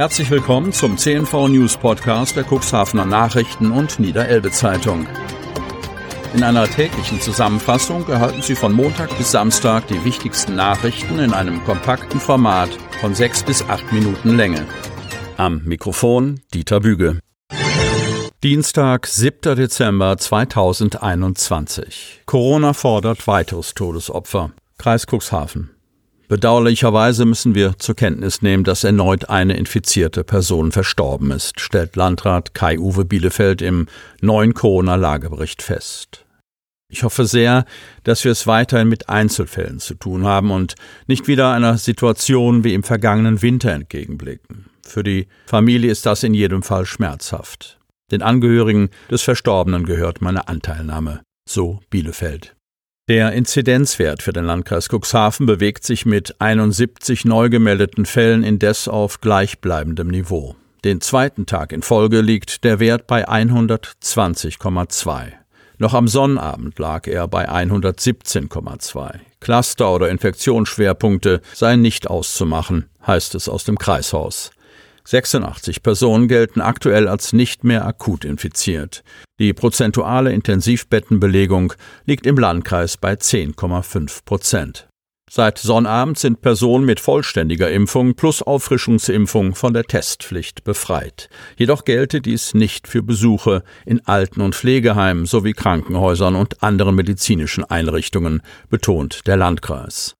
Herzlich willkommen zum CNV News Podcast der Cuxhavener Nachrichten und Niederelbe Zeitung. In einer täglichen Zusammenfassung erhalten Sie von Montag bis Samstag die wichtigsten Nachrichten in einem kompakten Format von sechs bis acht Minuten Länge. Am Mikrofon Dieter Büge. Dienstag, 7. Dezember 2021. Corona fordert weiteres Todesopfer. Kreis Cuxhaven. Bedauerlicherweise müssen wir zur Kenntnis nehmen, dass erneut eine infizierte Person verstorben ist, stellt Landrat Kai-Uwe Bielefeld im neuen Corona-Lagebericht fest. Ich hoffe sehr, dass wir es weiterhin mit Einzelfällen zu tun haben und nicht wieder einer Situation wie im vergangenen Winter entgegenblicken. Für die Familie ist das in jedem Fall schmerzhaft. Den Angehörigen des Verstorbenen gehört meine Anteilnahme. So Bielefeld. Der Inzidenzwert für den Landkreis Cuxhaven bewegt sich mit 71 neu gemeldeten Fällen indes auf gleichbleibendem Niveau. Den zweiten Tag in Folge liegt der Wert bei 120,2. Noch am Sonnabend lag er bei 117,2. Cluster oder Infektionsschwerpunkte seien nicht auszumachen, heißt es aus dem Kreishaus. 86 Personen gelten aktuell als nicht mehr akut infiziert. Die prozentuale Intensivbettenbelegung liegt im Landkreis bei 10,5 Prozent. Seit Sonnabend sind Personen mit vollständiger Impfung plus Auffrischungsimpfung von der Testpflicht befreit. Jedoch gelte dies nicht für Besuche in Alten- und Pflegeheimen sowie Krankenhäusern und anderen medizinischen Einrichtungen, betont der Landkreis.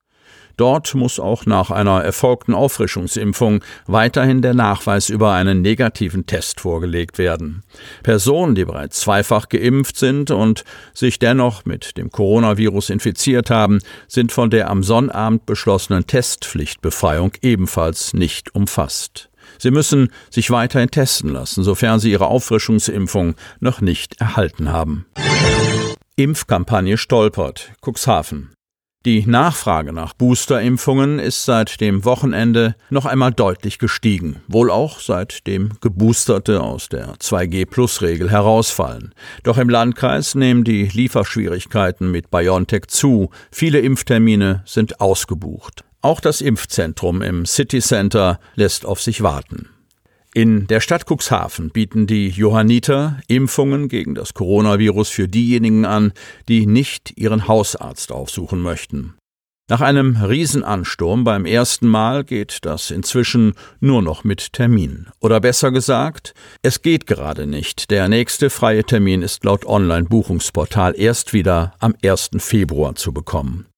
Dort muss auch nach einer erfolgten Auffrischungsimpfung weiterhin der Nachweis über einen negativen Test vorgelegt werden. Personen, die bereits zweifach geimpft sind und sich dennoch mit dem Coronavirus infiziert haben, sind von der am Sonnabend beschlossenen Testpflichtbefreiung ebenfalls nicht umfasst. Sie müssen sich weiterhin testen lassen, sofern sie ihre Auffrischungsimpfung noch nicht erhalten haben. Impfkampagne stolpert. Cuxhaven. Die Nachfrage nach Boosterimpfungen ist seit dem Wochenende noch einmal deutlich gestiegen, wohl auch seitdem Geboosterte aus der 2G-Plus-Regel herausfallen. Doch im Landkreis nehmen die Lieferschwierigkeiten mit BioNTech zu, viele Impftermine sind ausgebucht. Auch das Impfzentrum im City Center lässt auf sich warten. In der Stadt Cuxhaven bieten die Johanniter Impfungen gegen das Coronavirus für diejenigen an, die nicht ihren Hausarzt aufsuchen möchten. Nach einem Riesenansturm beim ersten Mal geht das inzwischen nur noch mit Termin. Oder besser gesagt, es geht gerade nicht. Der nächste freie Termin ist laut Online-Buchungsportal erst wieder am 1. Februar zu bekommen.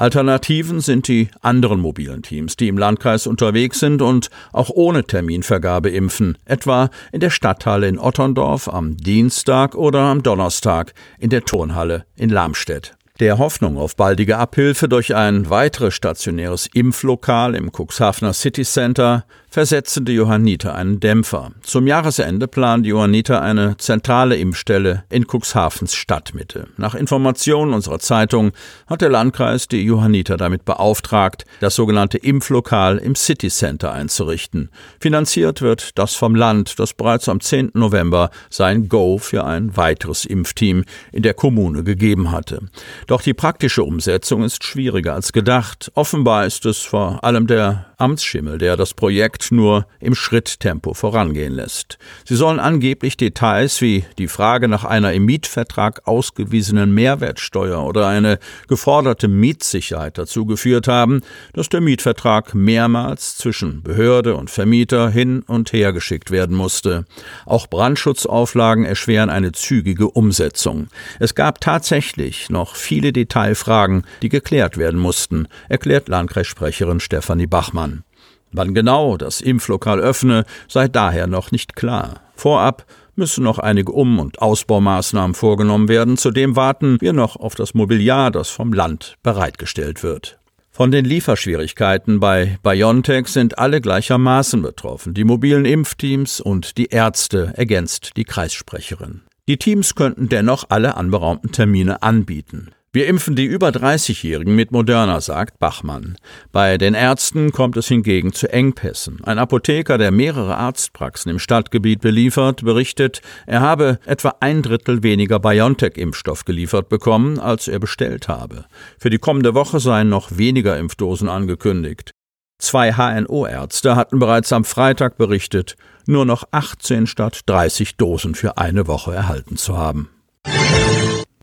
Alternativen sind die anderen mobilen Teams, die im Landkreis unterwegs sind und auch ohne Terminvergabe impfen, etwa in der Stadthalle in Otterndorf am Dienstag oder am Donnerstag in der Turnhalle in Lamstedt. Der Hoffnung auf baldige Abhilfe durch ein weiteres stationäres Impflokal im Cuxhavener City Center versetzten die Johanniter einen Dämpfer. Zum Jahresende planen die Johanniter eine zentrale Impfstelle in Cuxhavens Stadtmitte. Nach Informationen unserer Zeitung hat der Landkreis die Johanniter damit beauftragt, das sogenannte Impflokal im City Center einzurichten. Finanziert wird das vom Land, das bereits am 10. November sein Go für ein weiteres Impfteam in der Kommune gegeben hatte. Doch die praktische Umsetzung ist schwieriger als gedacht. Offenbar ist es vor allem der Amtsschimmel, der das Projekt nur im Schritttempo vorangehen lässt. Sie sollen angeblich Details wie die Frage nach einer im Mietvertrag ausgewiesenen Mehrwertsteuer oder eine geforderte Mietsicherheit dazu geführt haben, dass der Mietvertrag mehrmals zwischen Behörde und Vermieter hin und her geschickt werden musste. Auch Brandschutzauflagen erschweren eine zügige Umsetzung. Es gab tatsächlich noch viele Detailfragen, die geklärt werden mussten, erklärt Landkreissprecherin Stefanie Bachmann. Wann genau das Impflokal öffne, sei daher noch nicht klar. Vorab müssen noch einige Um- und Ausbaumaßnahmen vorgenommen werden. Zudem warten wir noch auf das Mobiliar, das vom Land bereitgestellt wird. Von den Lieferschwierigkeiten bei BioNTech sind alle gleichermaßen betroffen, die mobilen Impfteams und die Ärzte, ergänzt die Kreissprecherin. Die Teams könnten dennoch alle anberaumten Termine anbieten. Wir impfen die über 30-Jährigen mit Moderna, sagt Bachmann. Bei den Ärzten kommt es hingegen zu Engpässen. Ein Apotheker, der mehrere Arztpraxen im Stadtgebiet beliefert, berichtet, er habe etwa ein Drittel weniger BioNTech-Impfstoff geliefert bekommen, als er bestellt habe. Für die kommende Woche seien noch weniger Impfdosen angekündigt. Zwei HNO-Ärzte hatten bereits am Freitag berichtet, nur noch 18 statt 30 Dosen für eine Woche erhalten zu haben.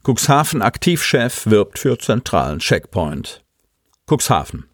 Cuxhaven Aktivchef wirbt für zentralen Checkpoint. Cuxhaven.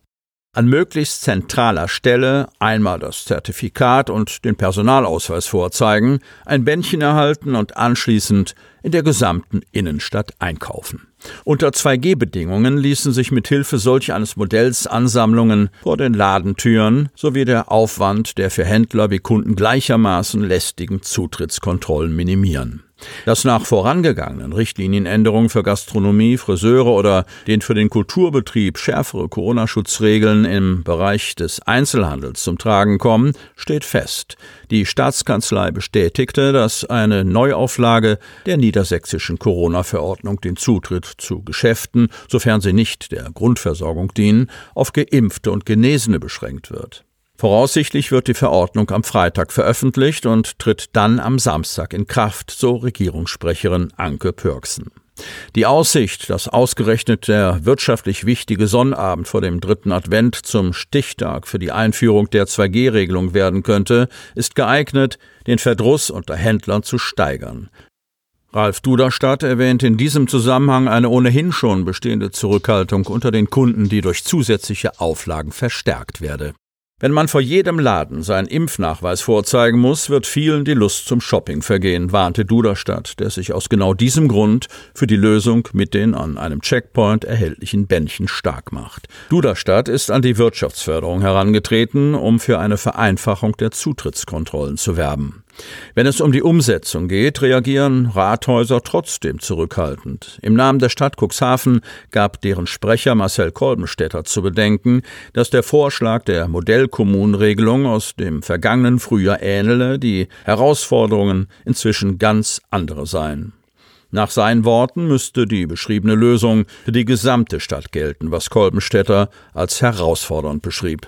An möglichst zentraler Stelle einmal das Zertifikat und den Personalausweis vorzeigen, ein Bändchen erhalten und anschließend in der gesamten Innenstadt einkaufen. Unter 2G-Bedingungen ließen sich mit Hilfe solch eines Modells Ansammlungen vor den Ladentüren sowie der Aufwand der für Händler wie Kunden gleichermaßen lästigen Zutrittskontrollen minimieren. Dass nach vorangegangenen Richtlinienänderungen für Gastronomie, Friseure oder den für den Kulturbetrieb schärfere Corona-Schutzregeln im Bereich des Einzelhandels zum Tragen kommen, steht fest. Die Staatskanzlei bestätigte, dass eine Neuauflage der niedersächsischen Corona-Verordnung den Zutritt zu Geschäften, sofern sie nicht der Grundversorgung dienen, auf Geimpfte und Genesene beschränkt wird. Voraussichtlich wird die Verordnung am Freitag veröffentlicht und tritt dann am Samstag in Kraft, so Regierungssprecherin Anke Pörksen. Die Aussicht, dass ausgerechnet der wirtschaftlich wichtige Sonnabend vor dem dritten Advent zum Stichtag für die Einführung der 2G-Regelung werden könnte, ist geeignet, den Verdruss unter Händlern zu steigern. Ralf Duderstadt erwähnt in diesem Zusammenhang eine ohnehin schon bestehende Zurückhaltung unter den Kunden, die durch zusätzliche Auflagen verstärkt werde. Wenn man vor jedem Laden seinen Impfnachweis vorzeigen muss, wird vielen die Lust zum Shopping vergehen, warnte Duderstadt, der sich aus genau diesem Grund für die Lösung mit den an einem Checkpoint erhältlichen Bändchen stark macht. Duderstadt ist an die Wirtschaftsförderung herangetreten, um für eine Vereinfachung der Zutrittskontrollen zu werben. Wenn es um die Umsetzung geht, reagieren Rathäuser trotzdem zurückhaltend. Im Namen der Stadt Cuxhaven gab deren Sprecher Marcel Kolbenstädter zu bedenken, dass der Vorschlag der Modellkommunregelung aus dem vergangenen Frühjahr ähnele, die Herausforderungen inzwischen ganz andere seien. Nach seinen Worten müsste die beschriebene Lösung für die gesamte Stadt gelten, was Kolbenstädter als herausfordernd beschrieb.